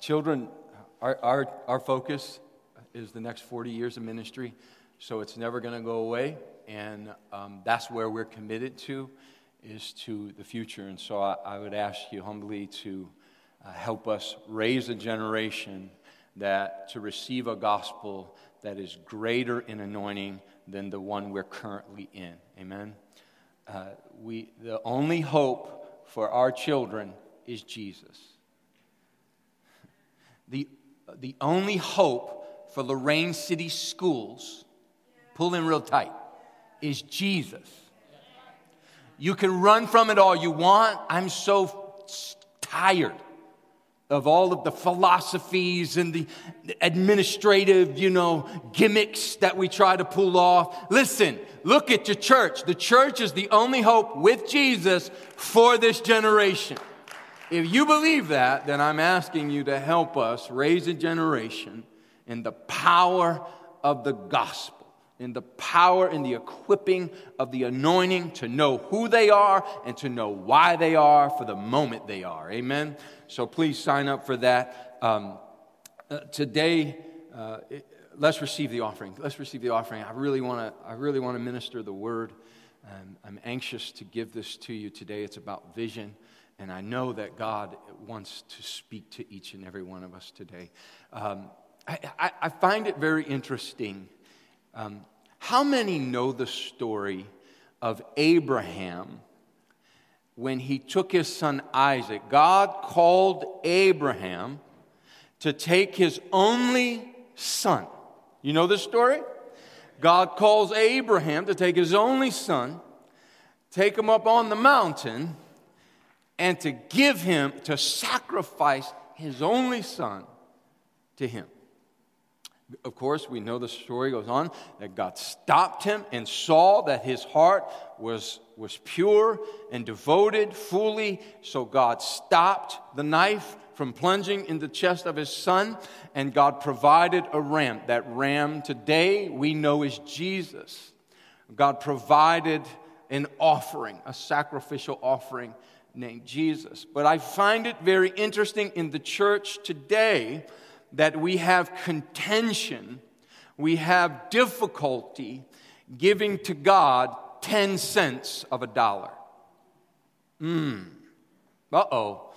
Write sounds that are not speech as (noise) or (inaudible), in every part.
children, our, our, our focus is the next 40 years of ministry, so it's never going to go away. And um, that's where we're committed to, is to the future. And so I, I would ask you humbly to uh, help us raise a generation that to receive a gospel that is greater in anointing than the one we're currently in. Amen. Uh, we, the only hope for our children is Jesus. The, the only hope for Lorain City schools, pull in real tight, is Jesus. You can run from it all you want. I'm so tired of all of the philosophies and the administrative, you know, gimmicks that we try to pull off. Listen, look at your church. The church is the only hope with Jesus for this generation. If you believe that, then I'm asking you to help us raise a generation in the power of the gospel in the power and the equipping of the anointing to know who they are and to know why they are for the moment they are. Amen. So please sign up for that. Um, uh, today, uh, let's receive the offering. Let's receive the offering. I really want to. I really want to minister the word. Um, I'm anxious to give this to you today. It's about vision. And I know that God wants to speak to each and every one of us today. Um, I, I, I, find it very interesting um, how many know the story of Abraham when he took his son Isaac? God called Abraham to take his only son. You know the story? God calls Abraham to take his only son, take him up on the mountain, and to give him, to sacrifice his only son to him. Of course, we know the story goes on that God stopped him and saw that his heart was, was pure and devoted fully. So God stopped the knife from plunging in the chest of his son, and God provided a ram. That ram today we know is Jesus. God provided an offering, a sacrificial offering named Jesus. But I find it very interesting in the church today that we have contention, we have difficulty giving to God 10 cents of a dollar. Hmm. Uh oh.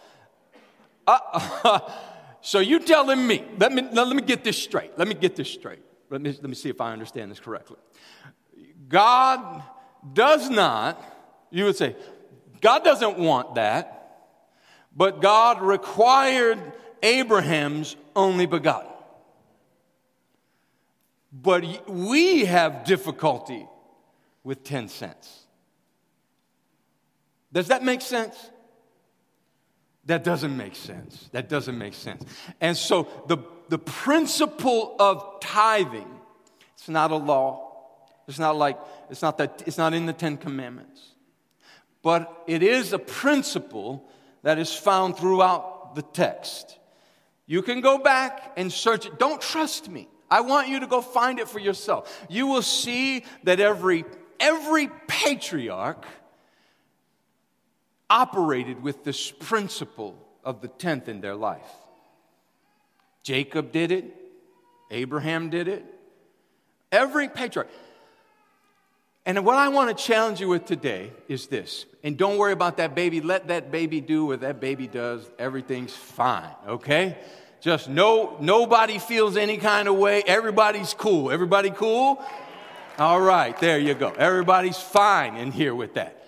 Uh (laughs) so you telling me, let me, let me get this straight. Let me get this straight. Let me, let me see if I understand this correctly. God does not, you would say, God doesn't want that, but God required Abraham's only begotten. But we have difficulty with 10 cents. Does that make sense? That doesn't make sense. That doesn't make sense. And so the, the principle of tithing, it's not a law. It's not like, it's not that, it's not in the Ten Commandments. But it is a principle that is found throughout the text. You can go back and search it. Don't trust me. I want you to go find it for yourself. You will see that every, every patriarch operated with this principle of the tenth in their life. Jacob did it, Abraham did it, every patriarch. And what I want to challenge you with today is this. And don't worry about that baby. Let that baby do what that baby does. Everything's fine, okay? Just no nobody feels any kind of way. Everybody's cool. Everybody cool? All right, there you go. Everybody's fine in here with that.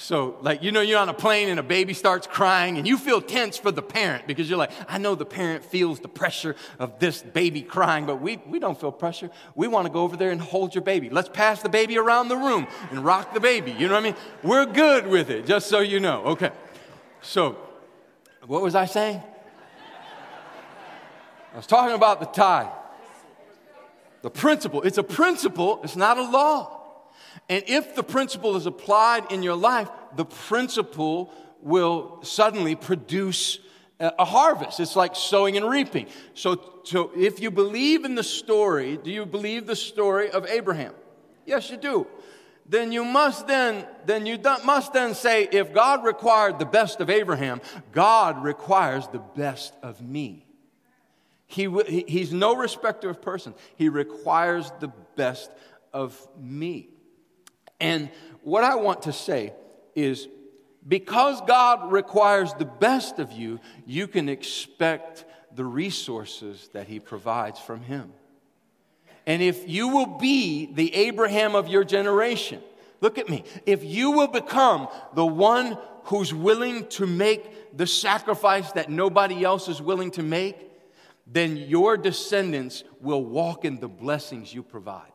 So, like, you know, you're on a plane and a baby starts crying and you feel tense for the parent because you're like, I know the parent feels the pressure of this baby crying, but we, we don't feel pressure. We want to go over there and hold your baby. Let's pass the baby around the room and rock the baby. You know what I mean? We're good with it, just so you know. Okay. So, what was I saying? I was talking about the tie. The principle. It's a principle, it's not a law. And if the principle is applied in your life, the principle will suddenly produce a harvest. It's like sowing and reaping. So, so if you believe in the story, do you believe the story of Abraham? Yes, you do. Then you must then, then you must then say, if God required the best of Abraham, God requires the best of me. He, he's no respecter of person. He requires the best of me. And what I want to say is because God requires the best of you, you can expect the resources that He provides from Him. And if you will be the Abraham of your generation, look at me, if you will become the one who's willing to make the sacrifice that nobody else is willing to make, then your descendants will walk in the blessings you provide.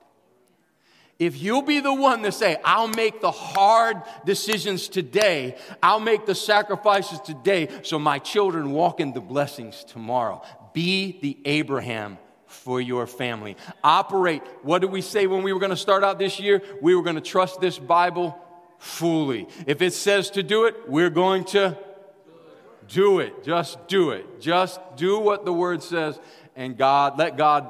If you'll be the one to say, I'll make the hard decisions today, I'll make the sacrifices today so my children walk in the blessings tomorrow. Be the Abraham for your family. Operate. What did we say when we were going to start out this year? We were going to trust this Bible fully. If it says to do it, we're going to do it. Just do it. Just do what the word says and God, let God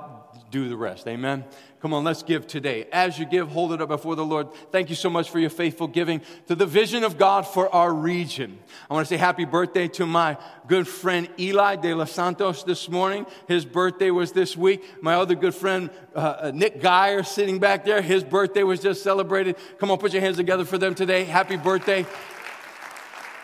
do the rest. Amen. Come on, let's give today. As you give, hold it up before the Lord. Thank you so much for your faithful giving to the vision of God for our region. I want to say happy birthday to my good friend Eli de los Santos this morning. His birthday was this week. My other good friend uh, uh Nick Geyer sitting back there. His birthday was just celebrated. Come on, put your hands together for them today. Happy birthday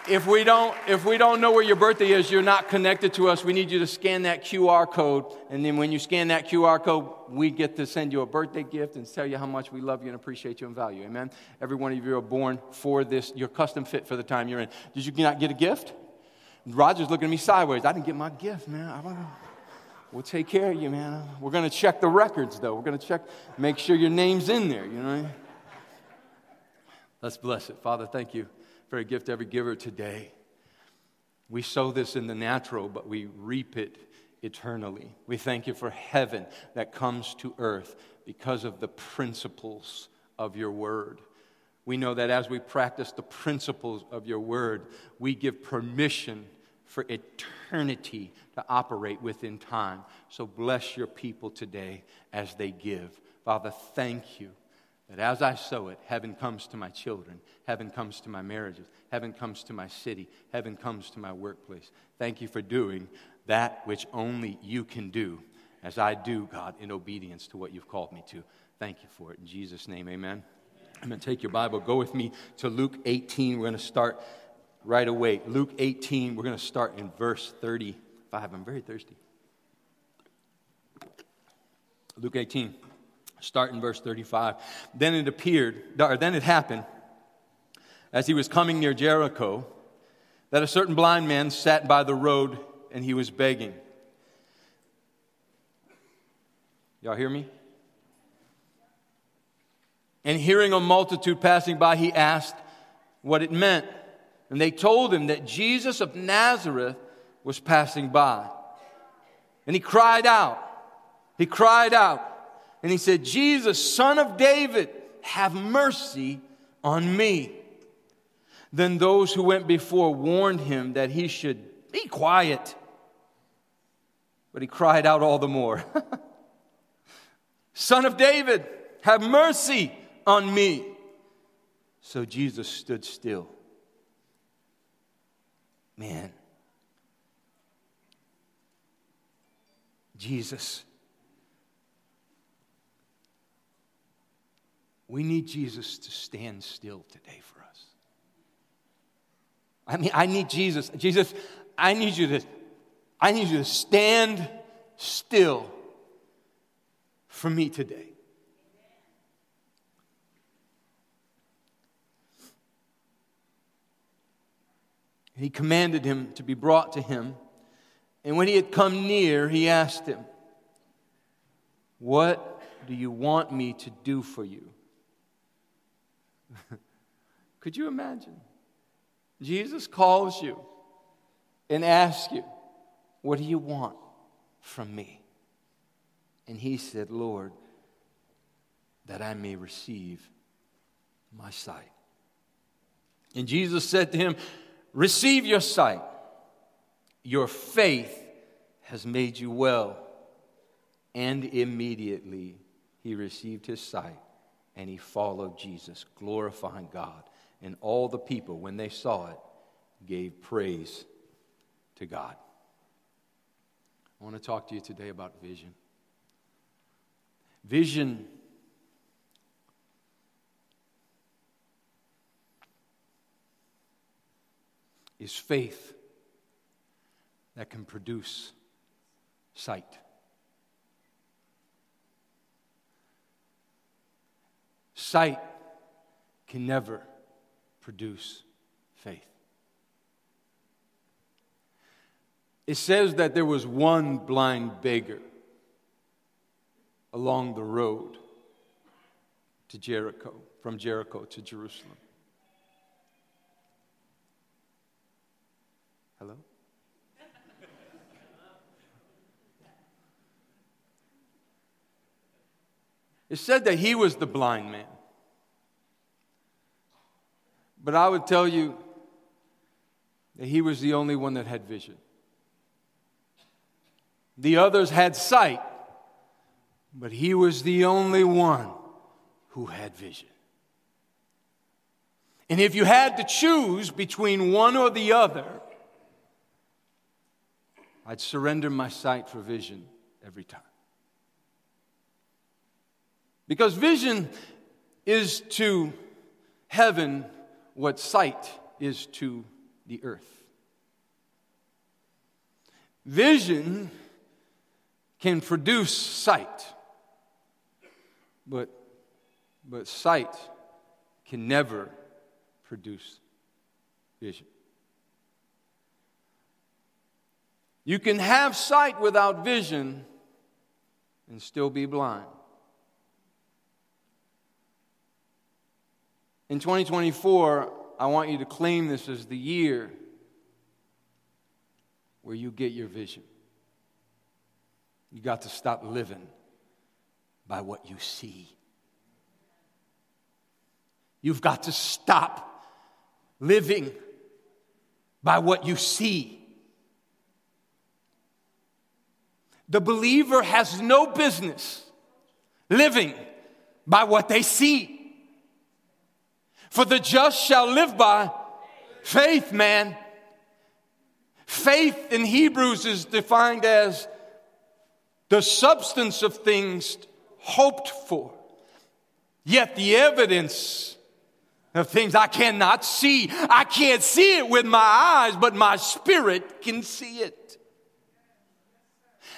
if we don't if we don't know where your birthday is you're not connected to us. We need you to scan that qr code. And then when you scan that qr code we get to send you a birthday gift and tell you how much we love you and appreciate you and value amen? Every one of you are born for this you're custom fit for the time you're in. Did you not get a gift? Roger's looking at me sideways. I didn't get my gift man. We'll take care of you man. We're going to check the records though. We're going to check make sure your name's in there you know let's bless it. Father thank you for a gift every giver today. We sow this in the natural, but we reap it eternally. We thank you for heaven that comes to earth because of the principles of your word. We know that as we practice the principles of your word, we give permission for eternity to operate within time. So bless your people today as they give. Father, thank you that as I sow it, heaven comes to my children, heaven comes to my marriages, heaven comes to my city, heaven comes to my workplace. Thank you for doing that which only you can do, as I do, God, in obedience to what you've called me to. Thank you for it. In Jesus' name, amen. I'm going to take your Bible, go with me to Luke 18. We're going to start right away. Luke 18, we're going to start in verse 35. I'm very thirsty. Luke 18. Start in verse 35. Then it appeared, or then it happened, as he was coming near Jericho, that a certain blind man sat by the road and he was begging. Y'all hear me? And hearing a multitude passing by, he asked what it meant. And they told him that Jesus of Nazareth was passing by. And he cried out. He cried out and he said, Jesus, son of David, have mercy on me. Then those who went before warned him that he should be quiet. But he cried out all the more, (laughs) Son of David, have mercy on me. So Jesus stood still. Man, Jesus We need Jesus to stand still today for us. I mean, I need Jesus. Jesus, I need you to, I need you to stand still for me today. He commanded him to be brought to him. And when he had come near, he asked him, What do you want me to do for you? (laughs) Could you imagine? Jesus calls you and asks you, What do you want from me? And he said, Lord, that I may receive my sight. And Jesus said to him, Receive your sight. Your faith has made you well. And immediately he received his sight and he followed Jesus, glorifying God. And all the people, when they saw it, gave praise to God. I want to talk to you today about vision. Vision is faith that can produce sight. Sight can never produce faith. It says that there was one blind beggar along the road to Jericho, from Jericho to Jerusalem. It said that he was the blind man. But I would tell you that he was the only one that had vision. The others had sight, but he was the only one who had vision. And if you had to choose between one or the other, I'd surrender my sight for vision every time. Because vision is to heaven what sight is to the earth. Vision can produce sight, but, but sight can never produce vision. You can have sight without vision and still be blind. In 2024, I want you to claim this as the year where you get your vision. You got to stop living by what you see. You've got to stop living by what you see. The believer has no business living by what they see. For the just shall live by faith, man. Faith in Hebrews is defined as the substance of things hoped for, yet the evidence of things I cannot see. I can't see it with my eyes, but my spirit can see it.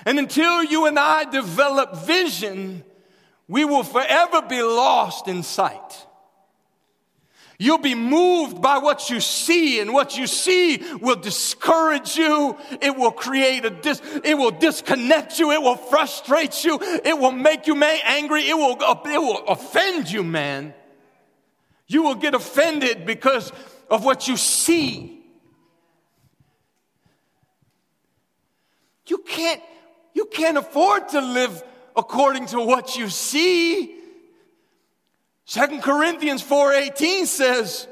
And until you and I develop vision, we will forever be lost in sight. You'll be moved by what you see, and what you see will discourage you. It will create a dis, it will disconnect you. It will frustrate you. It will make you man angry. It will, it will offend you, man. You will get offended because of what you see. You can't you can't afford to live according to what you see. Second Corinthians 4:18 says,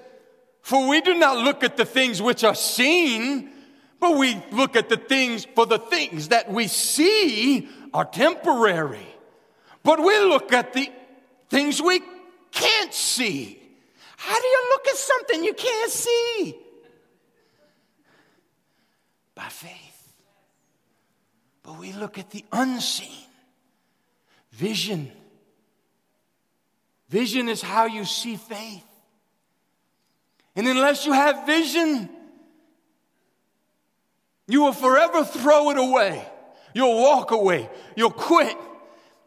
"For we do not look at the things which are seen, but we look at the things for the things that we see are temporary. But we look at the things we can't see." How do you look at something you can't see? By faith. But we look at the unseen. Vision. Vision is how you see faith. And unless you have vision, you will forever throw it away. You'll walk away. You'll quit.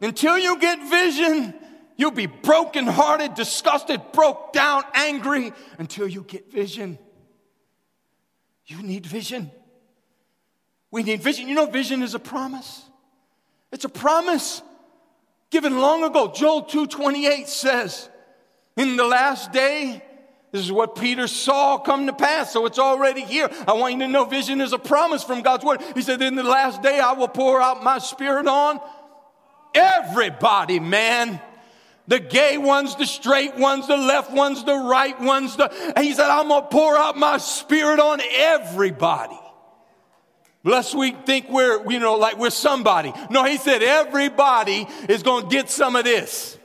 Until you get vision, you'll be brokenhearted, disgusted, broke down, angry until you get vision. You need vision. We need vision. You know, vision is a promise. It's a promise given long ago. Joel 2:28 says, "In the last day, this is what Peter saw come to pass, so it's already here. I want you to know vision is a promise from God's word. He said, In the last day, I will pour out my spirit on everybody, man. The gay ones, the straight ones, the left ones, the right ones. The, he said, I'm going to pour out my spirit on everybody. Lest we think we're, you know, like we're somebody. No, he said everybody is going to get some of this.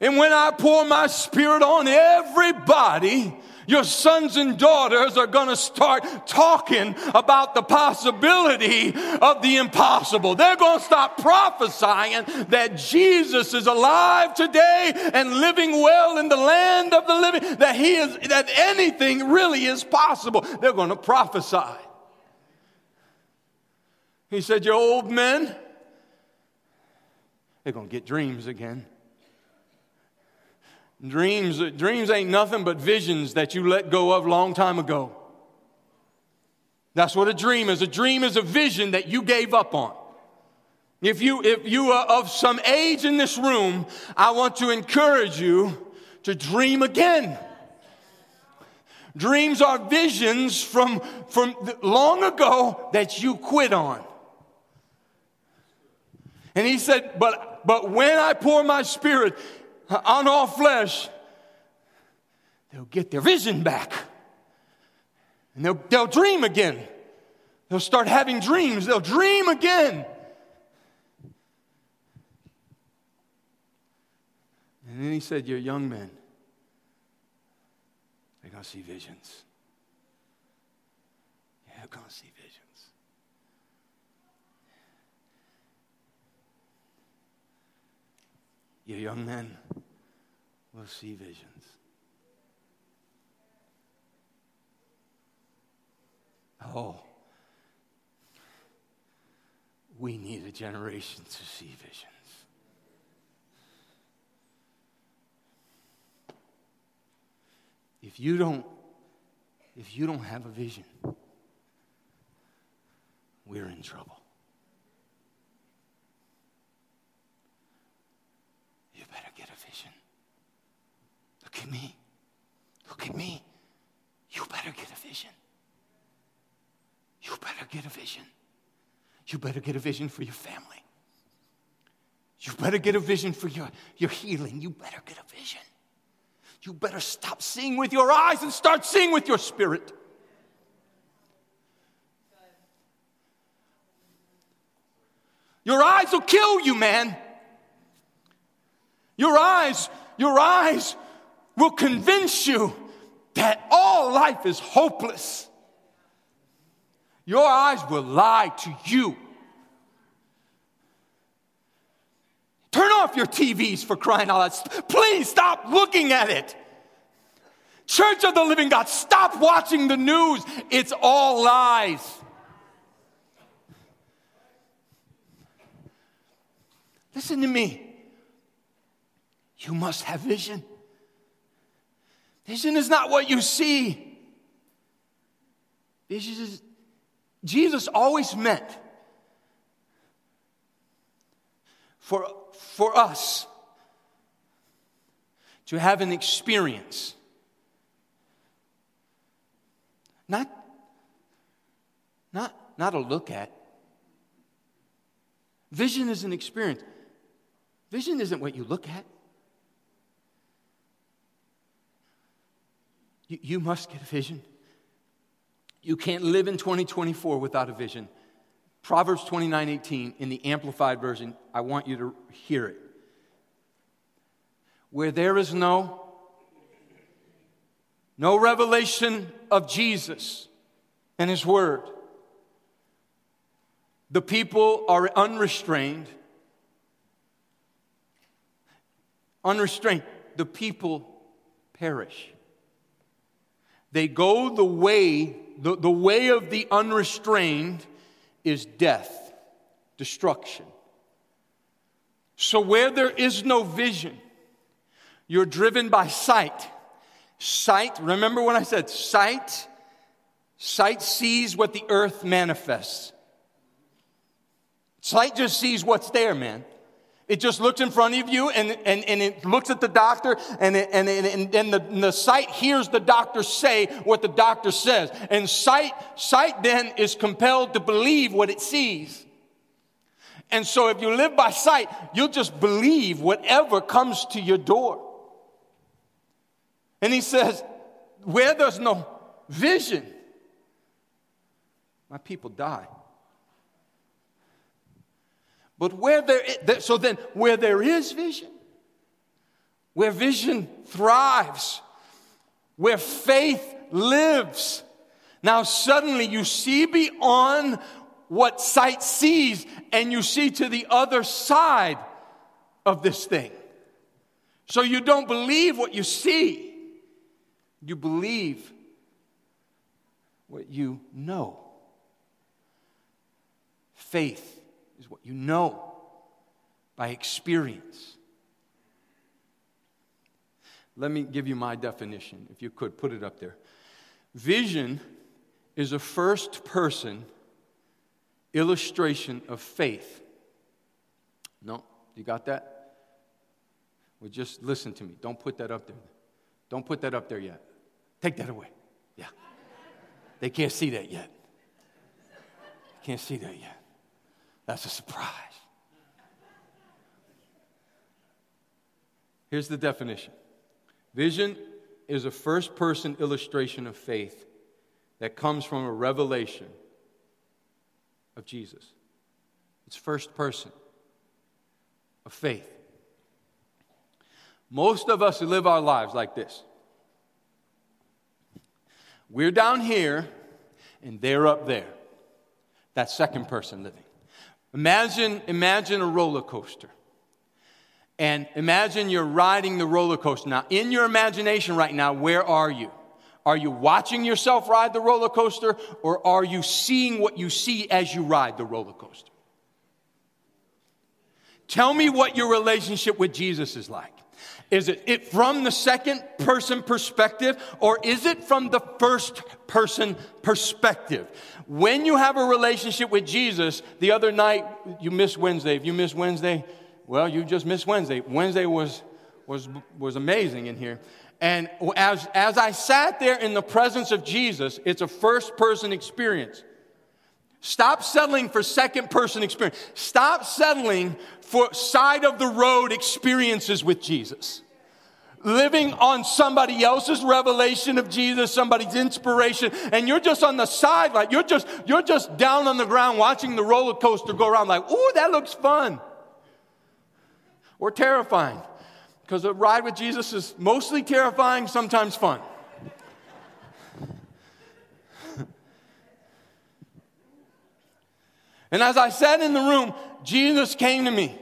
And when I pour my spirit on everybody, Your sons and daughters are going to start talking about the possibility of the impossible. They're going to stop prophesying that Jesus is alive today and living well in the land of the living, that he is, that anything really is possible. They're going to prophesy. He said, You old men, they're going to get dreams again. Dreams, dreams ain't nothing but visions that you let go of long time ago. That's what a dream is. A dream is a vision that you gave up on. If you, if you are of some age in this room, I want to encourage you to dream again. Dreams are visions from, from long ago that you quit on. And he said, but, but when I pour my spirit, on all flesh, they'll get their vision back. And they'll, they'll dream again. They'll start having dreams. They'll dream again. And then he said, You're young men. They're going to see visions. Yeah, they're going to see visions. You young men will see visions. Oh, we need a generation to see visions. If you don't, if you don't have a vision, we're in trouble. Look at me. Look at me. You better get a vision. You better get a vision. You better get a vision for your family. You better get a vision for your, your healing. You better get a vision. You better stop seeing with your eyes and start seeing with your spirit. Your eyes will kill you, man. Your eyes, your eyes will convince you that all life is hopeless. Your eyes will lie to you. Turn off your TVs for crying out loud. Please stop looking at it. Church of the Living God, stop watching the news. It's all lies. Listen to me. You must have vision. Vision is not what you see. Vision is, Jesus always meant for, for us to have an experience. Not, not, not a look at. Vision is an experience. Vision isn't what you look at. You, you must get a vision. You can't live in 2024 without a vision. Proverbs 29 18 in the Amplified Version, I want you to hear it. Where there is no no revelation of Jesus and his word. The people are unrestrained. Unrestrained. The people perish. They go the way, the, the way of the unrestrained is death, destruction. So, where there is no vision, you're driven by sight. Sight, remember when I said sight? Sight sees what the earth manifests. Sight just sees what's there, man. It just looks in front of you and, and, and it looks at the doctor and, it, and, and, and, the, and the sight hears the doctor say what the doctor says. And sight, sight then is compelled to believe what it sees. And so if you live by sight, you'll just believe whatever comes to your door. And he says, where there's no vision, my people die. But where there, is, so then where there is vision, where vision thrives, where faith lives. Now, suddenly you see beyond what sight sees and you see to the other side of this thing. So you don't believe what you see, you believe what you know. Faith you know by experience. Let me give you my definition, if you could put it up there. Vision is a first person illustration of faith. No, you got that? Well, just listen to me. Don't put that up there. Don't put that up there yet. Take that away. Yeah. They can't see that yet. Can't see that yet. That's a surprise. Here's the definition Vision is a first person illustration of faith that comes from a revelation of Jesus. It's first person of faith. Most of us live our lives like this. We're down here and they're up there. That second person living. Imagine, imagine a roller coaster. And imagine you're riding the roller coaster. Now, in your imagination right now, where are you? Are you watching yourself ride the roller coaster or are you seeing what you see as you ride the roller coaster? Tell me what your relationship with Jesus is like. Is it, it from the second person perspective or is it from the first person perspective? When you have a relationship with Jesus, the other night you missed Wednesday. If you missed Wednesday, well, you just missed Wednesday. Wednesday was, was, was amazing in here. And as, as I sat there in the presence of Jesus, it's a first person experience. Stop settling for second person experience. Stop settling for side of the road experiences with Jesus. Living on somebody else's revelation of Jesus, somebody's inspiration, and you're just on the sideline. You're just, you're just down on the ground watching the roller coaster go around like, ooh, that looks fun. Or terrifying. Because a ride with Jesus is mostly terrifying, sometimes fun. (laughs) and as I sat in the room, Jesus came to me.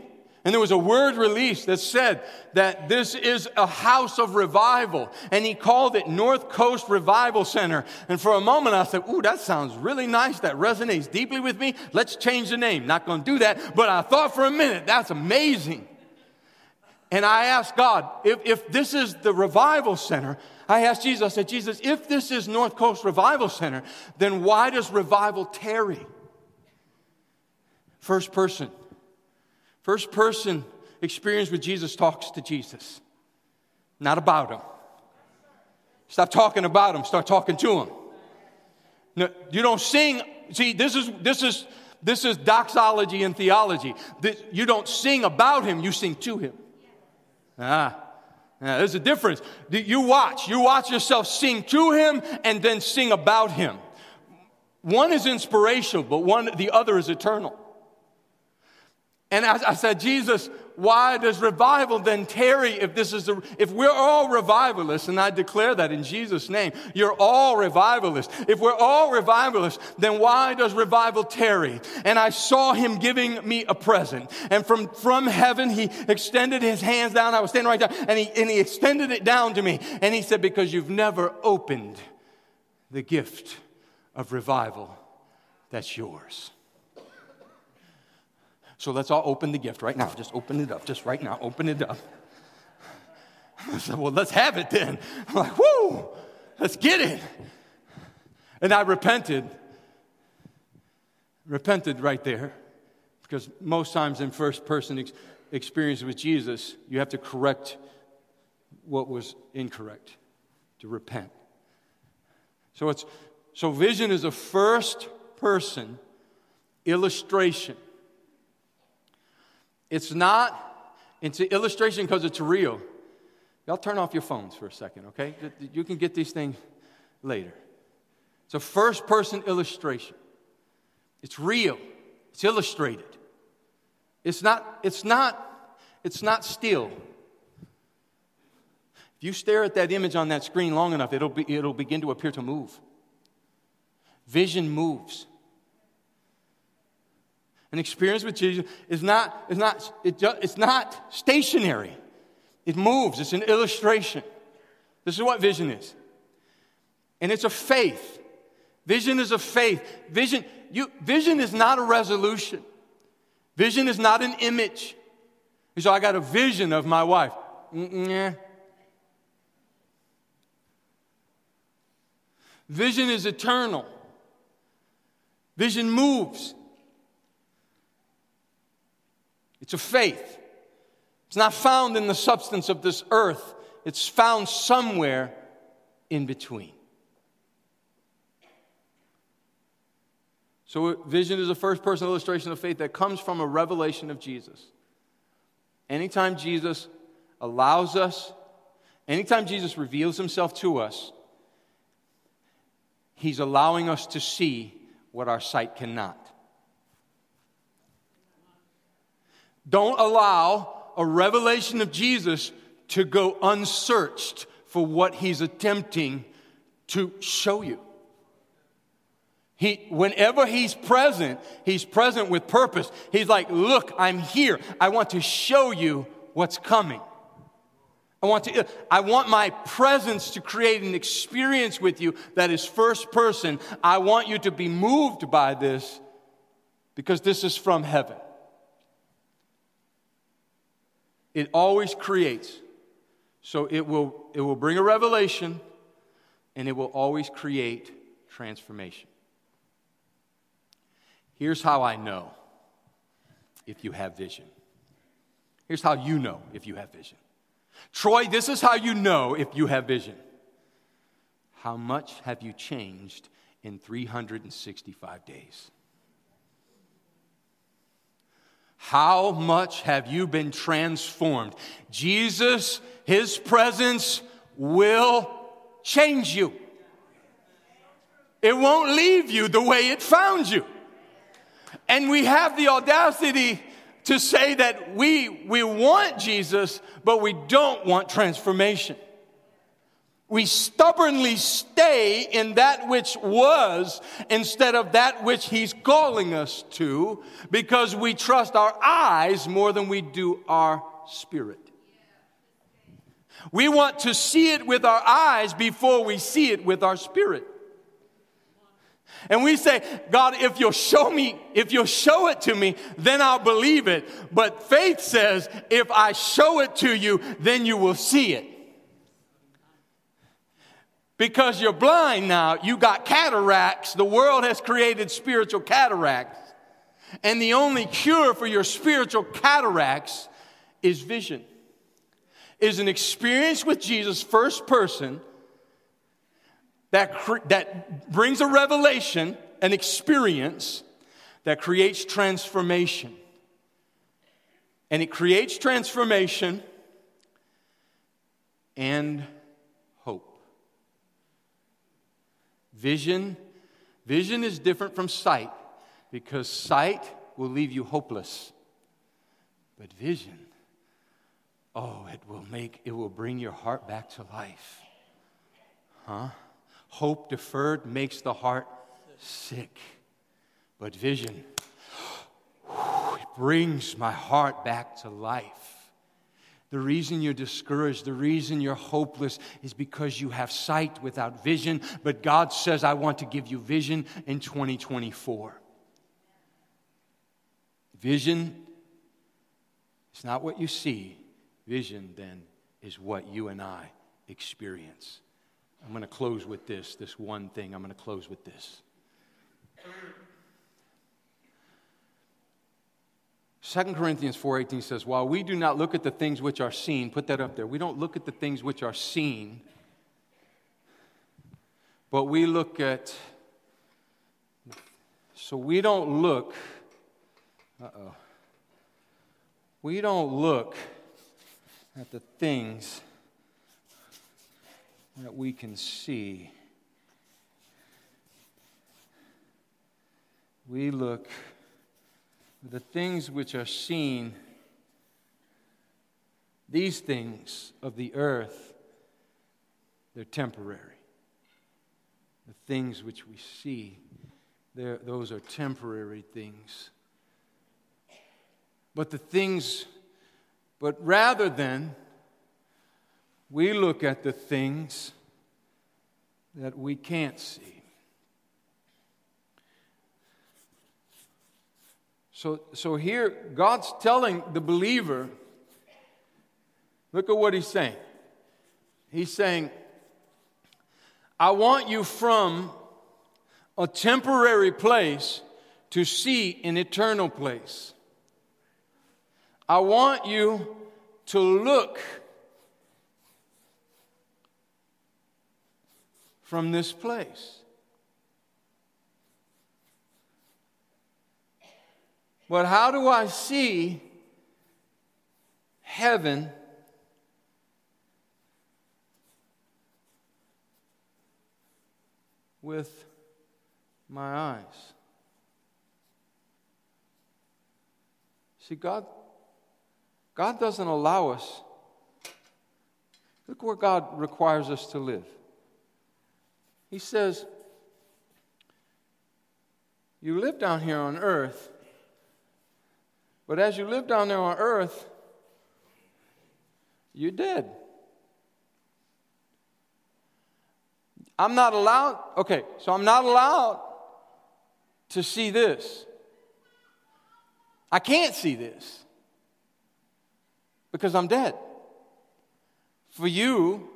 And there was a word released that said that this is a house of revival. And he called it North Coast Revival Center. And for a moment I said, Ooh, that sounds really nice. That resonates deeply with me. Let's change the name. Not going to do that. But I thought for a minute, that's amazing. And I asked God, if, if this is the revival center, I asked Jesus, I said, Jesus, if this is North Coast Revival Center, then why does revival tarry? First person. First person experience with Jesus talks to Jesus, not about him. Stop talking about him, start talking to him. No, you don't sing. See, this is, this is, this is doxology and theology. This, you don't sing about him, you sing to him. Ah, there's a difference. You watch. You watch yourself sing to him and then sing about him. One is inspirational, but one, the other is eternal. And I, I said, Jesus, why does revival then tarry if this is the, if we're all revivalists, and I declare that in Jesus' name, you're all revivalists. If we're all revivalists, then why does revival tarry? And I saw him giving me a present. And from, from heaven, he extended his hands down. I was standing right down, and he, and he extended it down to me. And he said, because you've never opened the gift of revival that's yours. So let's all open the gift right now. Just open it up. Just right now. Open it up. (laughs) I said, well, let's have it then. I'm like, whoo, let's get it. And I repented. Repented right there. Because most times in first person ex- experience with Jesus, you have to correct what was incorrect, to repent. So it's so vision is a first person illustration it's not, it's an illustration because it's real. Y'all turn off your phones for a second, okay? You can get these things later. It's a first person illustration. It's real. It's illustrated. It's not, it's not, it's not still. If you stare at that image on that screen long enough, it'll, be, it'll begin to appear to move. Vision moves. An experience with Jesus is not, is not, it just, it's not stationary. It moves. It's an illustration. This is what vision is. And it's a faith. Vision is a faith. Vision, you, vision is not a resolution. Vision is not an image. So I got a vision of my wife. Mm-mm. Vision is eternal. Vision moves. It's a faith. It's not found in the substance of this earth, it's found somewhere in between. So, vision is a first person illustration of faith that comes from a revelation of Jesus. Anytime Jesus allows us, anytime Jesus reveals himself to us, he's allowing us to see what our sight cannot. Don't allow a revelation of Jesus to go unsearched for what he's attempting to show you. He, whenever he's present, he's present with purpose. He's like, Look, I'm here. I want to show you what's coming. I want, to, I want my presence to create an experience with you that is first person. I want you to be moved by this because this is from heaven. It always creates. So it will, it will bring a revelation and it will always create transformation. Here's how I know if you have vision. Here's how you know if you have vision. Troy, this is how you know if you have vision. How much have you changed in 365 days? How much have you been transformed? Jesus, His presence will change you. It won't leave you the way it found you. And we have the audacity to say that we, we want Jesus, but we don't want transformation. We stubbornly stay in that which was instead of that which He's calling us to because we trust our eyes more than we do our spirit. We want to see it with our eyes before we see it with our spirit. And we say, God, if you'll show me, if you'll show it to me, then I'll believe it. But faith says, if I show it to you, then you will see it. Because you're blind now, you got cataracts. The world has created spiritual cataracts. And the only cure for your spiritual cataracts is vision, is an experience with Jesus, first person that, that brings a revelation, an experience that creates transformation. And it creates transformation and hope. Vision, vision is different from sight because sight will leave you hopeless. But vision, oh, it will make, it will bring your heart back to life. Huh? Hope deferred makes the heart sick, but vision (gasps) it brings my heart back to life. The reason you're discouraged, the reason you're hopeless is because you have sight without vision. But God says, I want to give you vision in 2024. Vision is not what you see, vision then is what you and I experience. I'm going to close with this, this one thing. I'm going to close with this. 2 Corinthians 4:18 says, "While we do not look at the things which are seen, put that up there. We don't look at the things which are seen, but we look at so we don't look uh-oh. We don't look at the things that we can see. We look the things which are seen, these things of the earth they're temporary. The things which we see, those are temporary things. But the things, but rather than we look at the things that we can't see. So, so here, God's telling the believer, look at what he's saying. He's saying, I want you from a temporary place to see an eternal place. I want you to look from this place. But how do I see heaven with my eyes? See, God, God doesn't allow us. Look where God requires us to live. He says, You live down here on earth but as you live down there on earth, you're dead. I'm not allowed, okay, so I'm not allowed to see this. I can't see this because I'm dead. For you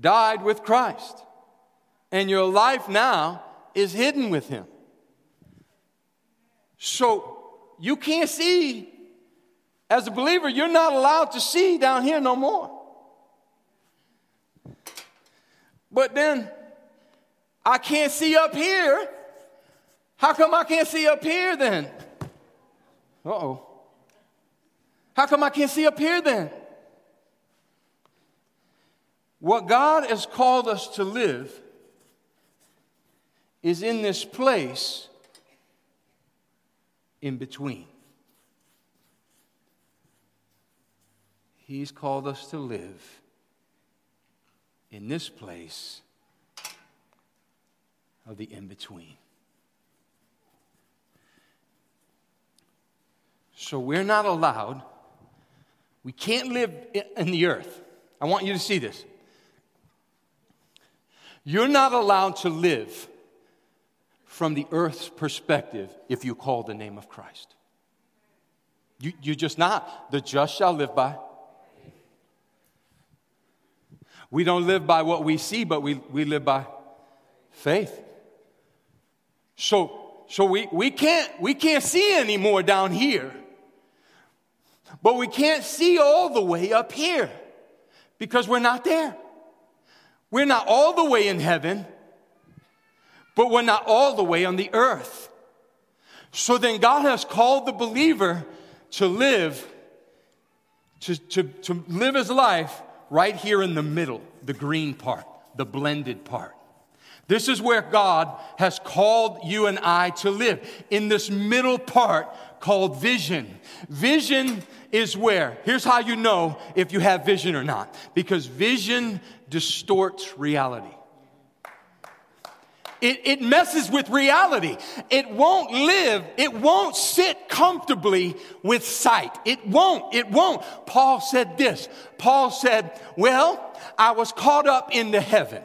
died with Christ, and your life now is hidden with Him. So you can't see. As a believer, you're not allowed to see down here no more. But then I can't see up here. How come I can't see up here then? Uh oh. How come I can't see up here then? What God has called us to live is in this place in between. He's called us to live in this place of the in between. So we're not allowed, we can't live in the earth. I want you to see this. You're not allowed to live from the earth's perspective if you call the name of Christ. You, you're just not. The just shall live by. We don't live by what we see, but we, we live by faith. So, so we, we, can't, we can't see anymore down here, but we can't see all the way up here because we're not there. We're not all the way in heaven, but we're not all the way on the earth. So then God has called the believer to live, to, to, to live his life right here in the middle, the green part, the blended part. This is where God has called you and I to live, in this middle part called vision. Vision is where, here's how you know if you have vision or not, because vision distorts reality. It, it messes with reality. It won't live, it won't sit comfortably with sight. It won't, it won't. Paul said this. Paul said, Well, I was caught up into heaven.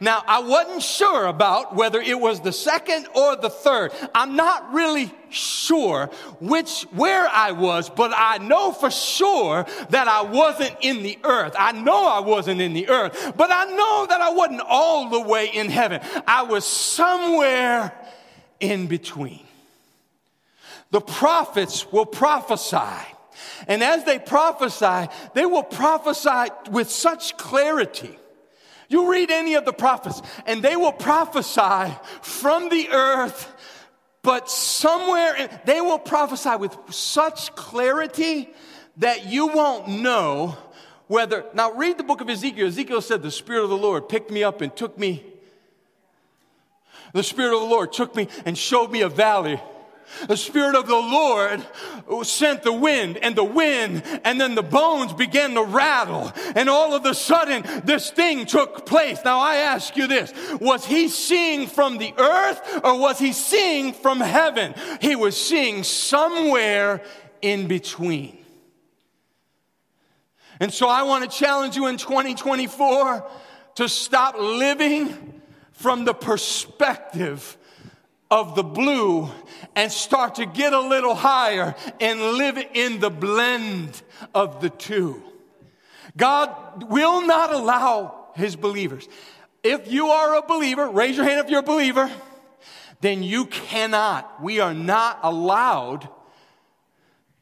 Now, I wasn't sure about whether it was the second or the third. I'm not really sure which, where I was, but I know for sure that I wasn't in the earth. I know I wasn't in the earth, but I know that I wasn't all the way in heaven. I was somewhere in between. The prophets will prophesy. And as they prophesy, they will prophesy with such clarity you read any of the prophets, and they will prophesy from the earth, but somewhere in, they will prophesy with such clarity that you won't know whether. Now, read the book of Ezekiel. Ezekiel said, The Spirit of the Lord picked me up and took me. The Spirit of the Lord took me and showed me a valley the Spirit of the Lord sent the wind and the wind, and then the bones began to rattle. And all of a sudden, this thing took place. Now, I ask you this was he seeing from the earth or was he seeing from heaven? He was seeing somewhere in between. And so I want to challenge you in 2024 to stop living from the perspective of the blue and start to get a little higher and live in the blend of the two. God will not allow his believers. If you are a believer, raise your hand if you're a believer, then you cannot, we are not allowed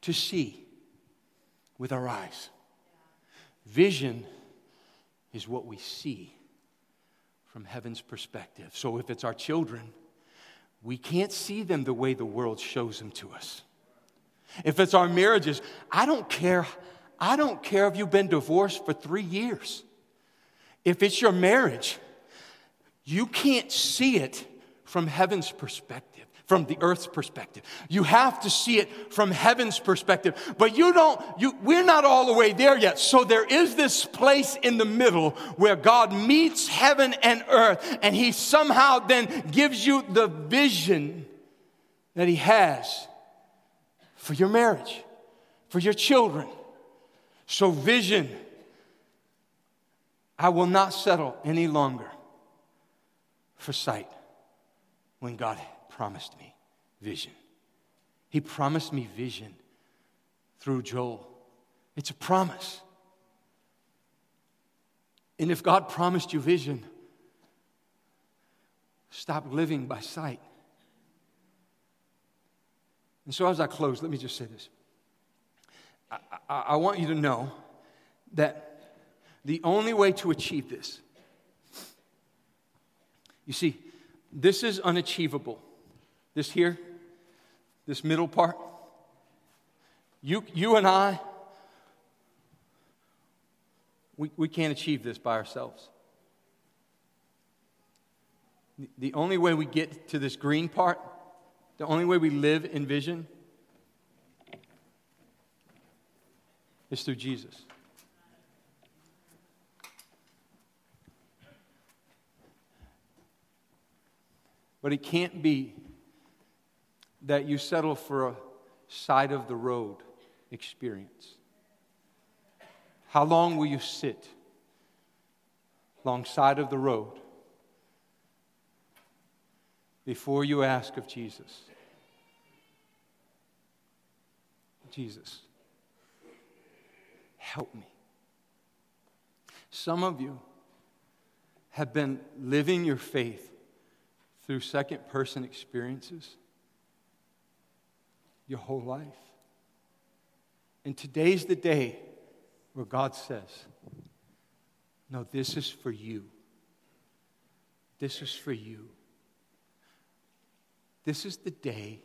to see with our eyes. Vision is what we see from heaven's perspective. So if it's our children, we can't see them the way the world shows them to us. If it's our marriages, I don't care. I don't care if you've been divorced for three years. If it's your marriage, you can't see it from heaven's perspective from the earth's perspective. You have to see it from heaven's perspective. But you don't, you, we're not all the way there yet. So there is this place in the middle where God meets heaven and earth and he somehow then gives you the vision that he has for your marriage, for your children. So vision, I will not settle any longer for sight when God promised me vision. He promised me vision through Joel. It's a promise. And if God promised you vision, stop living by sight. And so, as I close, let me just say this. I, I, I want you to know that the only way to achieve this, you see, this is unachievable this here, this middle part, you, you and I, we, we can't achieve this by ourselves. The only way we get to this green part, the only way we live in vision, is through Jesus. But it can't be that you settle for a side of the road experience? How long will you sit alongside of the road before you ask of Jesus? Jesus, help me. Some of you have been living your faith through second person experiences your whole life. And today's the day where God says, No, this is for you. This is for you. This is the day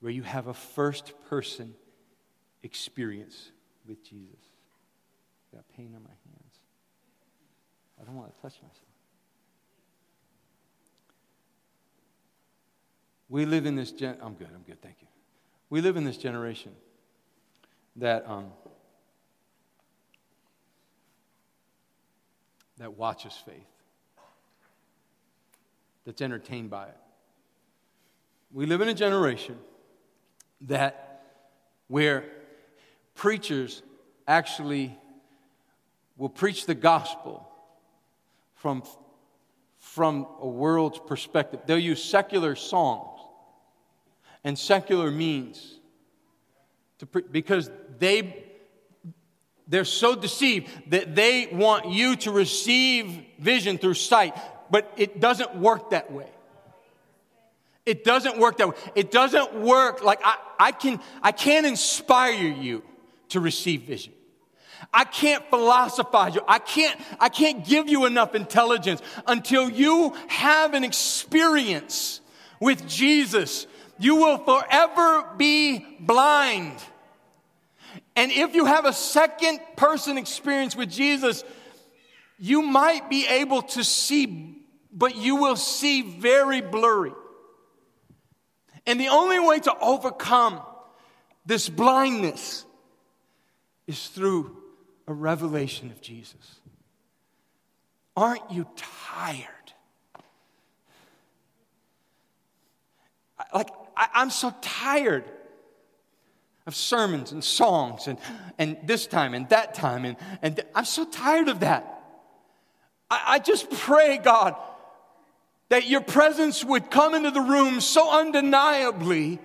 where you have a first person experience with Jesus. I got pain on my hands. I don't want to touch myself. We live in this gen. I'm good, I'm good, thank you. We live in this generation that, um, that watches faith, that's entertained by it. We live in a generation that where preachers actually will preach the gospel from, from a world's perspective. They'll use secular songs and secular means pre- because they they're so deceived that they want you to receive vision through sight but it doesn't work that way. It doesn't work that way. It doesn't work like i, I can i can't inspire you to receive vision. I can't philosophize you. I can't, I can't give you enough intelligence until you have an experience with Jesus you will forever be blind. And if you have a second person experience with Jesus, you might be able to see, but you will see very blurry. And the only way to overcome this blindness is through a revelation of Jesus. Aren't you tired? Like, I, am so tired of sermons and songs and, and this time and that time. And, and I'm so tired of that. I, I just pray, God, that your presence would come into the room so undeniably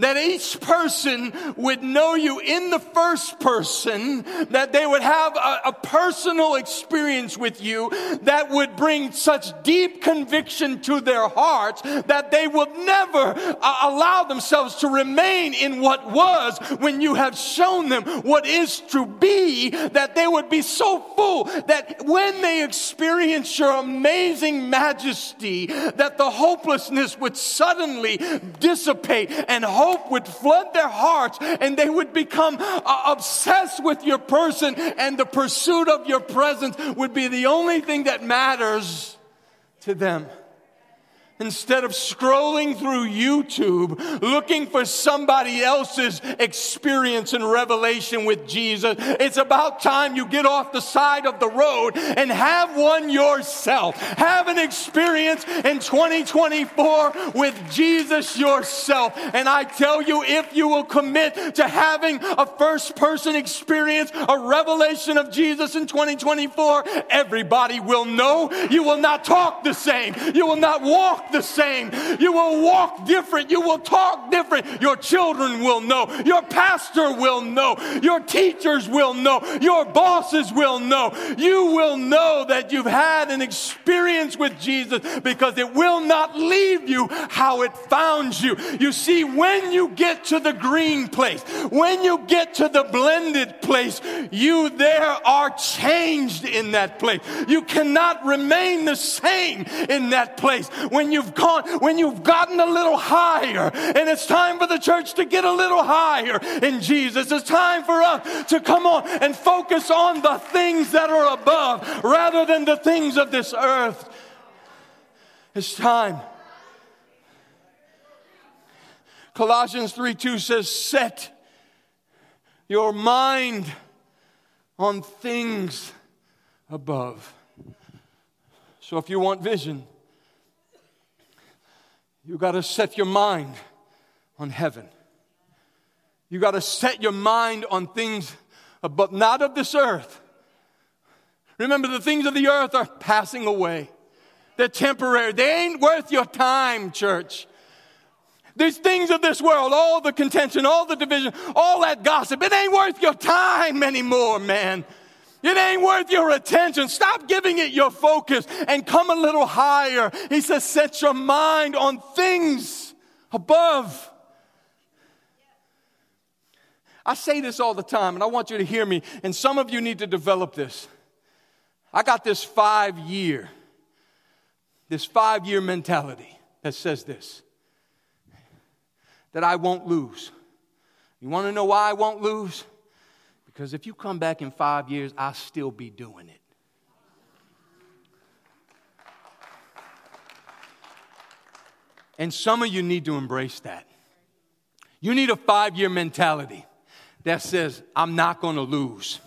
that each person would know you in the first person, that they would have a, a, personal experience with you that would bring such deep conviction to their hearts that they would never uh, allow themselves to remain in what was when you have shown them what is to be, that they would be so full that when they experience your amazing majesty, that the hopelessness would suddenly dissipate and hope hope would flood their hearts and they would become uh, obsessed with your person and the pursuit of your presence would be the only thing that matters to them instead of scrolling through YouTube looking for somebody else's experience and revelation with Jesus. It's about time you get off the side of the road and have one yourself. Have an experience in 2024 with Jesus yourself. And I tell you, if you will commit to having a first person experience, a revelation of Jesus in 2024, everybody will know. You will not talk the same. You will not walk the same. You will walk different. You will talk different. Your children will know. Your pastor will know. Your teachers will know. Your bosses will know. You will know that you've had an experience with Jesus because it will not leave you how it found you. You see, when you get to the green place, when you get to the blended place, you there are changed in that place. You cannot remain the same in that place. When you've gone, when you've gotten a little higher, and it's time for the church to get a little higher in Jesus. It's time for us to come on and focus on the things that are above rather than the things of this earth. It's time. Colossians 3 2 says, Set your mind on things above. So if you want vision, you got to set your mind on heaven. You got to set your mind on things, but not of this earth. Remember, the things of the earth are passing away. They're temporary. They ain't worth your time, church. These things of this world, all the contention, all the division, all that gossip, it ain't worth your time anymore, man. It ain't worth your attention. Stop giving it your focus and come a little higher. He says, set your mind on things above. I say this all the time, and I want you to hear me, and some of you need to develop this. I got this five year, this five year mentality that says this that I won't lose. You want to know why I won't lose? Because if you come back in five years, I'll still be doing it. And some of you need to embrace that. You need a five year mentality that says, I'm not to lose.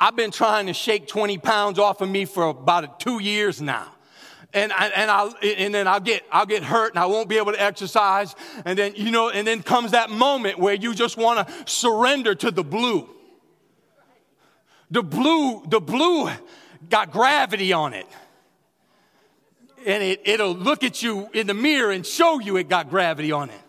I've been trying to shake 20 pounds off of me for about two years now. And, I, and, I'll, and then I'll get, I'll get hurt and I won't be able to exercise. And then, you know, and then comes that moment where you just want to surrender to the blue. The blue, the blue got gravity on it. And it, it'll look at you in the mirror and show you it got gravity on it.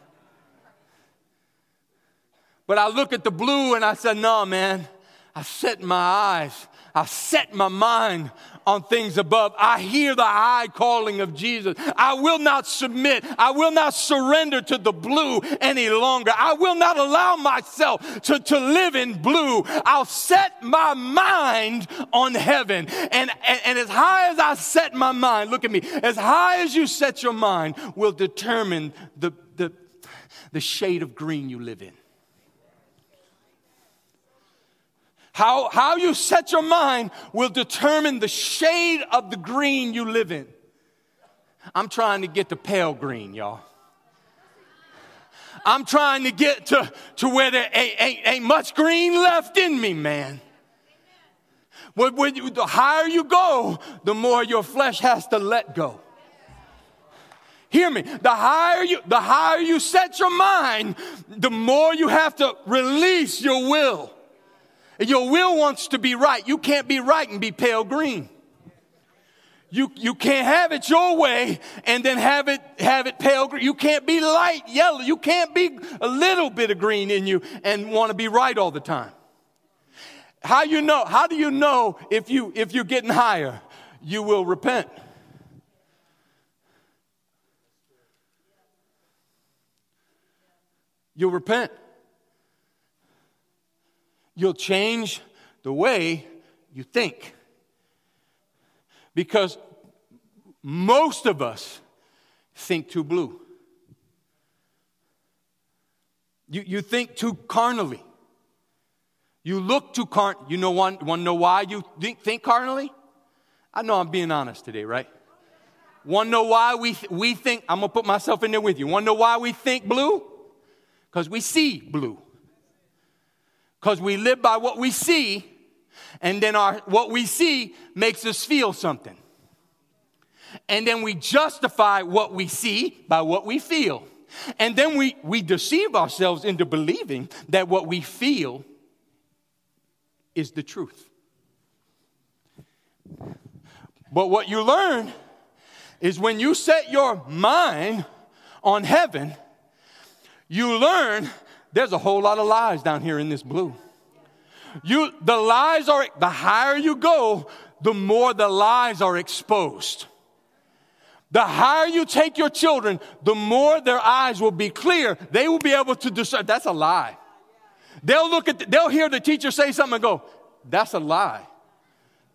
But I look at the blue and I said, no, man, I set my eyes, I set my mind on things above. I hear the high calling of Jesus. I will not submit. I will not surrender to the blue any longer. I will not allow myself to, to live in blue. I'll set my mind on heaven. And, and, and as high as I set my mind, look at me, as high as you set your mind will determine the, the, the shade of green you live in. How, how you set your mind will determine the shade of the green you live in. I'm trying to get to pale green, y'all. I'm trying to get to, to where there ain't, ain't, ain't much green left in me, man. When, when you, the higher you go, the more your flesh has to let go. Hear me. The higher you, the higher you set your mind, the more you have to release your will. Your will wants to be right. You can't be right and be pale green. You, you can't have it your way and then have it, have it pale green. You can't be light yellow. You can't be a little bit of green in you and want to be right all the time. How you know, how do you know if you, if you're getting higher? You will repent. You'll repent. You'll change the way you think. Because most of us think too blue. You, you think too carnally. You look too carn. You know one, to know why you think, think carnally? I know I'm being honest today, right? Want to know why we, we think, I'm to put myself in there with you. Want to know why we think blue? Because we see blue. Because we live by what we see, and then our, what we see makes us feel something. And then we justify what we see by what we feel. And then we, we deceive ourselves into believing that what we feel is the truth. But what you learn is when you set your mind on heaven, you learn there's a whole lot of lies down here in this blue. You, the lies are, the higher you go, the more the lies are exposed. The higher you take your children, the more their eyes will be clear. They will be able to discern. That's a lie. They'll look at, the, they'll hear the teacher say something and go, that's a lie.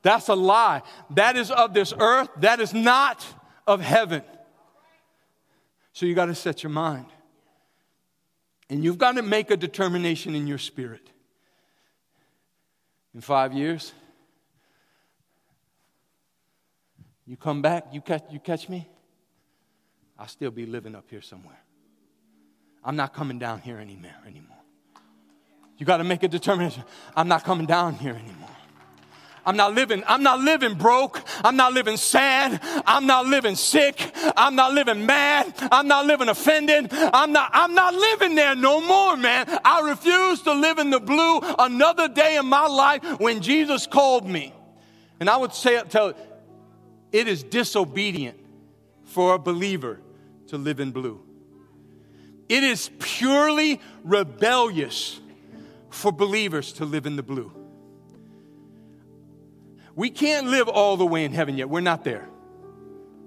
That's a lie. That is of this earth. That is not of heaven. So you got to set your mind. And you've got to make a determination in your spirit. In five years, you come back, you catch, you catch me, I'll still be living up here somewhere. I'm not coming down here anymore. You got to make a determination. I'm not coming down here anymore. I'm not living, I'm not living broke. I'm not living sad. I'm not living sick. I'm not living mad. I'm not living offended. I'm not, I'm not living there no more, man. I refuse to live in the blue another day in my life when Jesus called me. And I would say, tell it is disobedient for a believer to live in blue. It is purely rebellious for believers to live in the blue. We can't live all the way in heaven yet. We're not there.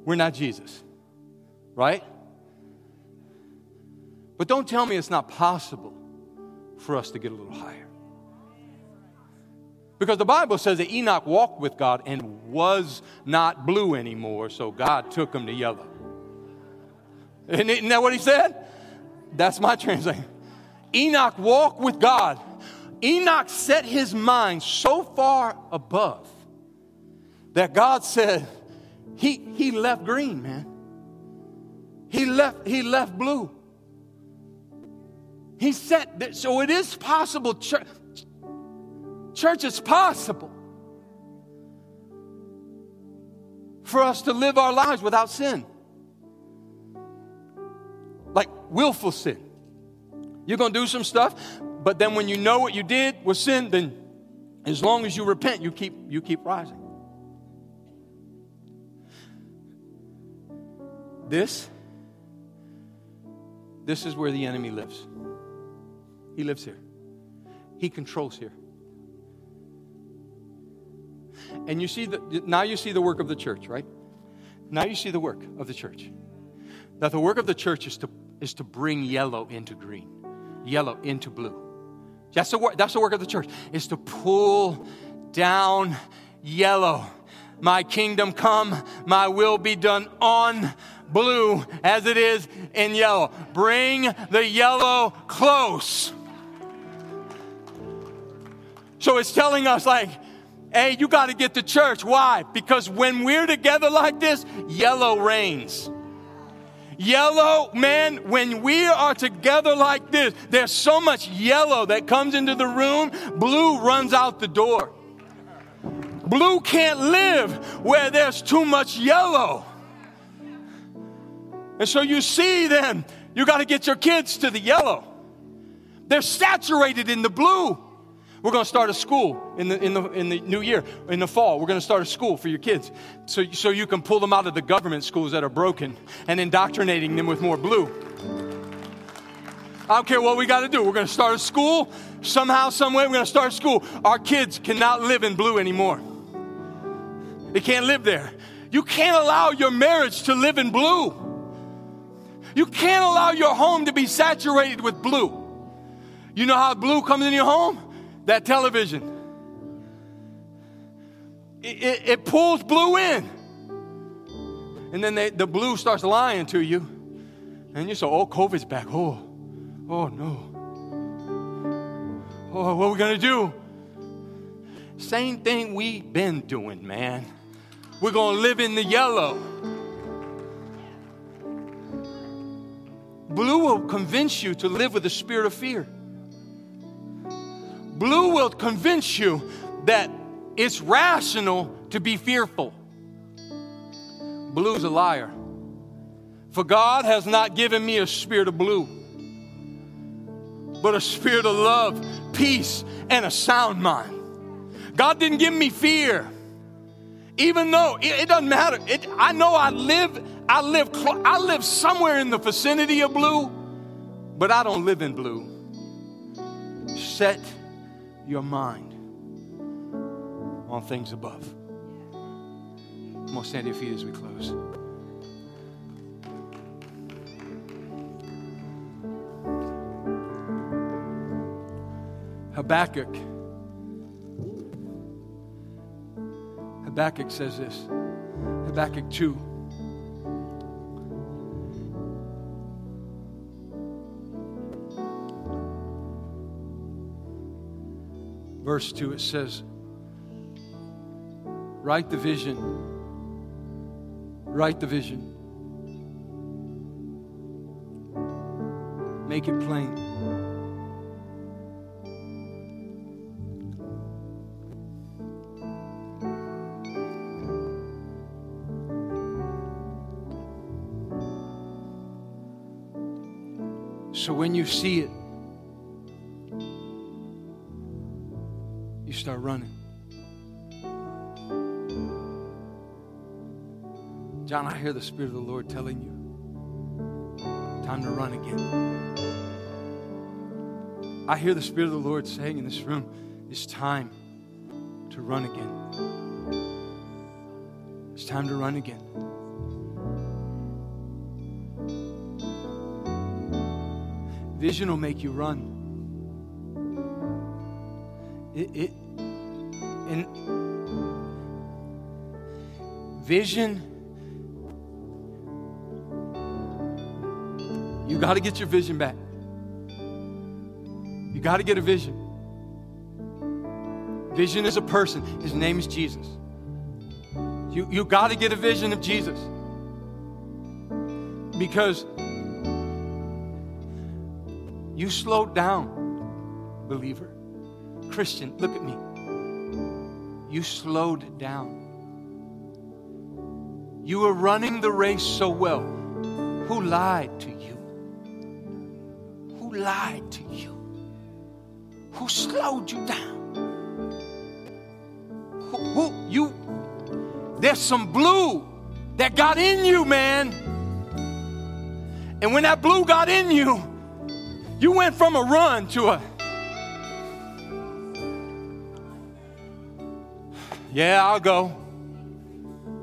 We're not Jesus. Right? But don't tell me it's not possible for us to get a little higher. Because the Bible says that Enoch walked with God and was not blue anymore, so God took him to yellow. Isn't that what he said? That's my (laughs) translation. Enoch walked with God. Enoch set his mind so far above that God said he, he left green, man. He left, he left blue. He said, that, so it is possible, church, church, it's possible for us to live our lives without sin. Like willful sin. You're going to do some stuff, but then when you know what you did was sin, then as long as you repent, you keep, you keep rising. This, this is where the enemy lives. He lives here. He controls here. And you see the, now you see the work of the church, right? Now you see the work of the church. That the work of the church is to, is to bring yellow into green, yellow into blue. That's the, work, that's the work of the church, is to pull down yellow. My kingdom come, my will be done on blue as it is in yellow. Bring the yellow close. So it's telling us, like, hey, you got to get to church. Why? Because when we're together like this, yellow reigns. Yellow, man, when we are together like this, there's so much yellow that comes into the room, blue runs out the door. Blue can't live where there's too much yellow. And so you see then, you got to get your kids to the yellow. They're saturated in the blue. We're going to start a school in the, in, the, in the new year, in the fall. We're going to start a school for your kids so, so you can pull them out of the government schools that are broken and indoctrinating them with more blue. I don't care what we got to do. We're going to start a school. Somehow, someway, we're going to start a school. Our kids cannot live in blue anymore. They can't live there. You can't allow your marriage to live in blue. You can't allow your home to be saturated with blue. You know how blue comes in your home? That television. It, it, it pulls blue in. And then they, the blue starts lying to you. And you say, oh, COVID's back. Oh, oh no. Oh, what are we going to do? Same thing we've been doing, man. We're going to live in the yellow. Blue will convince you to live with a spirit of fear. Blue will convince you that it's rational to be fearful. Blue's a liar. For God has not given me a spirit of blue, but a spirit of love, peace, and a sound mind. God didn't give me fear. Even though it, it doesn't matter. It, I know I live I live, I live somewhere in the vicinity of blue, but I don't live in blue. Set your mind on things above. Come on, stand to your feet as we close. Habakkuk. Habakkuk says this Habakkuk 2. Verse 2, it says, Write the vision. Write the vision. Make it plain. So when you see it, start running. John, I hear the Spirit of the Lord telling you, time to run again. I hear the Spirit of the Lord saying in this room, it's time to run again. It's time to run again. Vision will make you run. It, it, and vision, you got to get your vision back. You got to get a vision. Vision is a person, his name is Jesus. You, you got to get a vision of Jesus. Because you slowed down, believer. Christian, look at me you slowed down. You were running the race so well. Who lied to you? Who lied to you? Who slowed you down? Who, who you? There's some blue that got in you, man. And when that blue got in you, you went from a run to a Yeah, I'll go.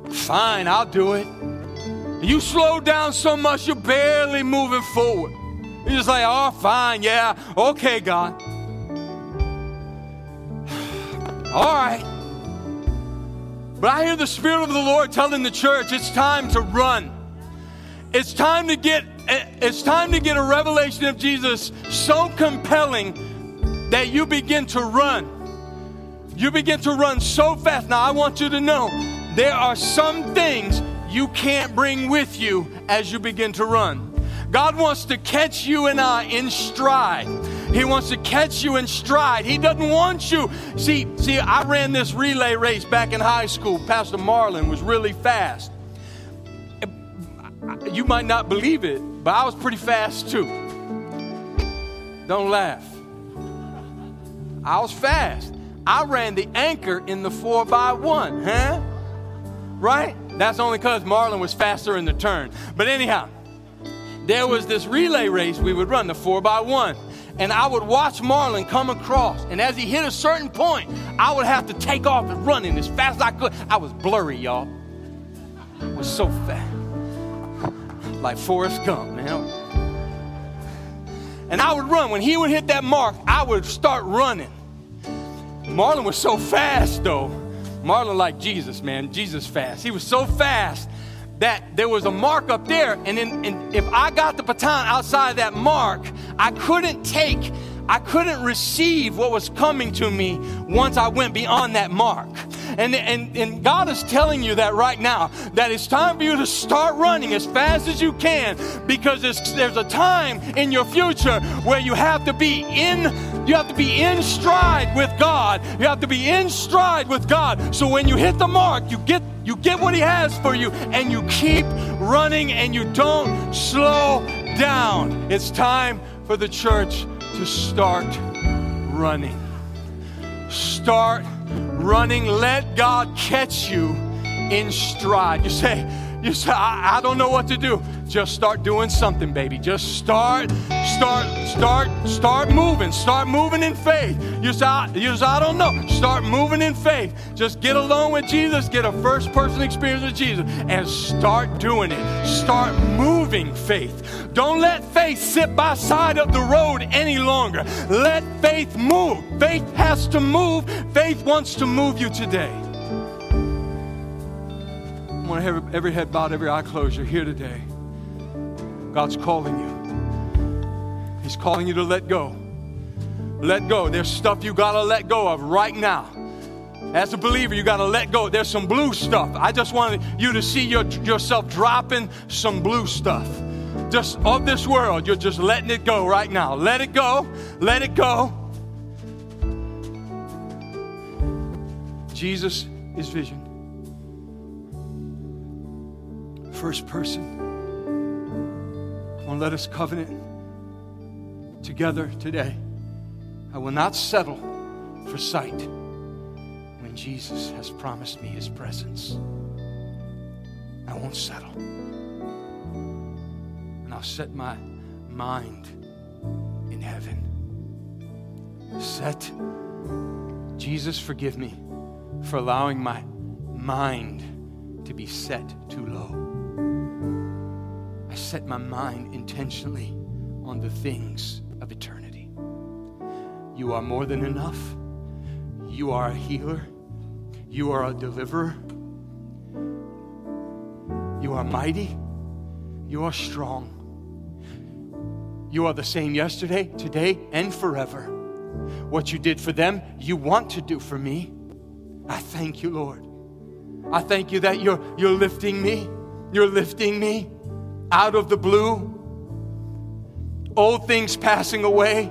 Fine, I'll do it. You slow down so much, you're barely moving forward. You're just like, oh, fine, yeah, okay, God. (sighs) All right. But I hear the Spirit of the Lord telling the church it's time to run. It's time to get it's time to get a revelation of Jesus so compelling that you begin to run you begin to run so fast. Now, I want you to know there are some things you can't bring with you as you begin to run. God wants to catch you and I in stride. He wants to catch you in stride. He doesn't want you. See, see, I ran this relay race back in high school. Pastor Marlon was really fast. You might not believe it, but I was pretty fast too. Don't laugh. I was fast. I ran the anchor in the four by one, huh? Right? That's only because Marlon was faster in the turn. But anyhow, there was this relay race we would run, the four by one. And I would watch Marlon come across. And as he hit a certain point, I would have to take off and running as fast as I could. I was blurry, y'all. I was so fast. Like Forrest Gump, man. And I would run. When he would hit that mark, I would start running. Marlon was so fast, though. Marlon, like Jesus, man. Jesus fast. He was so fast that there was a mark up there, and, then and if I got the baton outside of that mark, I couldn't take, I couldn't receive what was coming to me once I went beyond that mark. And, and, and God is telling you that right now, that it's time for you to start running as fast as you can because there's, there's a time in your future where you have to be in you have to be in stride with God. You have to be in stride with God. So when you hit the mark, you get you get what he has for you and you keep running and you don't slow down. It's time for the church to start running. Start running. Let God catch you in stride. You say, you say, I, I don't know what to do. Just start doing something, baby. Just start, start, start, start moving. Start moving in faith. You say, I, you say, I don't know. Start moving in faith. Just get alone with Jesus, get a first person experience with Jesus, and start doing it. Start moving faith. Don't let faith sit by side of the road any longer. Let faith move. Faith has to move. Faith wants to move you today want have every head bowed, every eye closed. You're here today. God's calling you. He's calling you to let go. Let go. There's stuff you got to let go of right now. As a believer, you got to let go. There's some blue stuff. I just wanted you to see your, yourself dropping some blue stuff. Just of this world, you're just letting it go right now. Let it go. Let it go. Jesus is vision. First person. Come on, let us covenant together today. I will not settle for sight when Jesus has promised me his presence. I won't settle. And I'll set my mind in heaven. Set, Jesus, forgive me for allowing my mind to be set too low. I set my mind intentionally on the things of eternity. You are more than enough. You are a healer. You are a deliverer. You are mighty. You are strong. You are the same yesterday, today, and forever. What you did for them, you want to do for me. I thank you, Lord. I thank you that you're, you're lifting me. You're lifting me out of the blue. Old things passing away.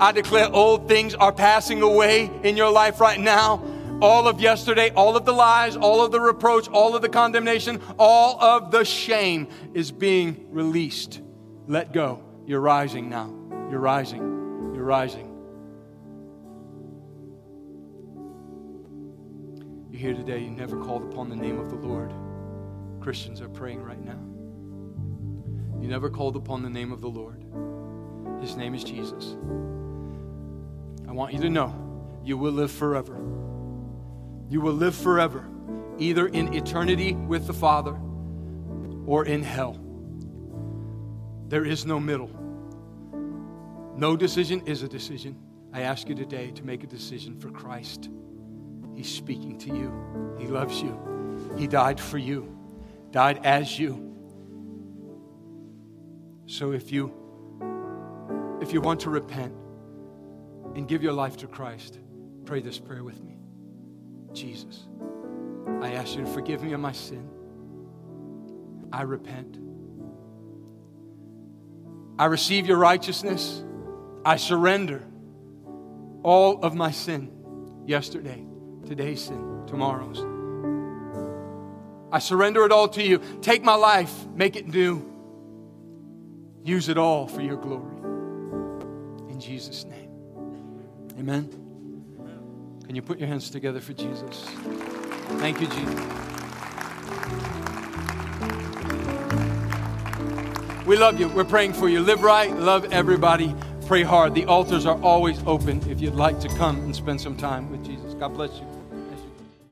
I declare old things are passing away in your life right now. All of yesterday, all of the lies, all of the reproach, all of the condemnation, all of the shame is being released. Let go. You're rising now. You're rising. You're rising. You're here today, you never called upon the name of the Lord. Christians are praying right now. You never called upon the name of the Lord. His name is Jesus. I want you to know you will live forever. You will live forever, either in eternity with the Father or in hell. There is no middle. No decision is a decision. I ask you today to make a decision for Christ. He's speaking to you. He loves you. He died for you, died as you. So if you if you want to repent and give your life to Christ, pray this prayer with me. Jesus, I ask you to forgive me of my sin. I repent. I receive your righteousness. I surrender all of my sin yesterday, today's sin, tomorrow's. I surrender it all to you. Take my life, make it new. Use it all for your glory. In Jesus' name. Amen. Can you put your hands together for Jesus? Thank you, Jesus. We love you. We're praying for you. Live right, love everybody, pray hard. The altars are always open if you'd like to come and spend some time with Jesus. God bless you.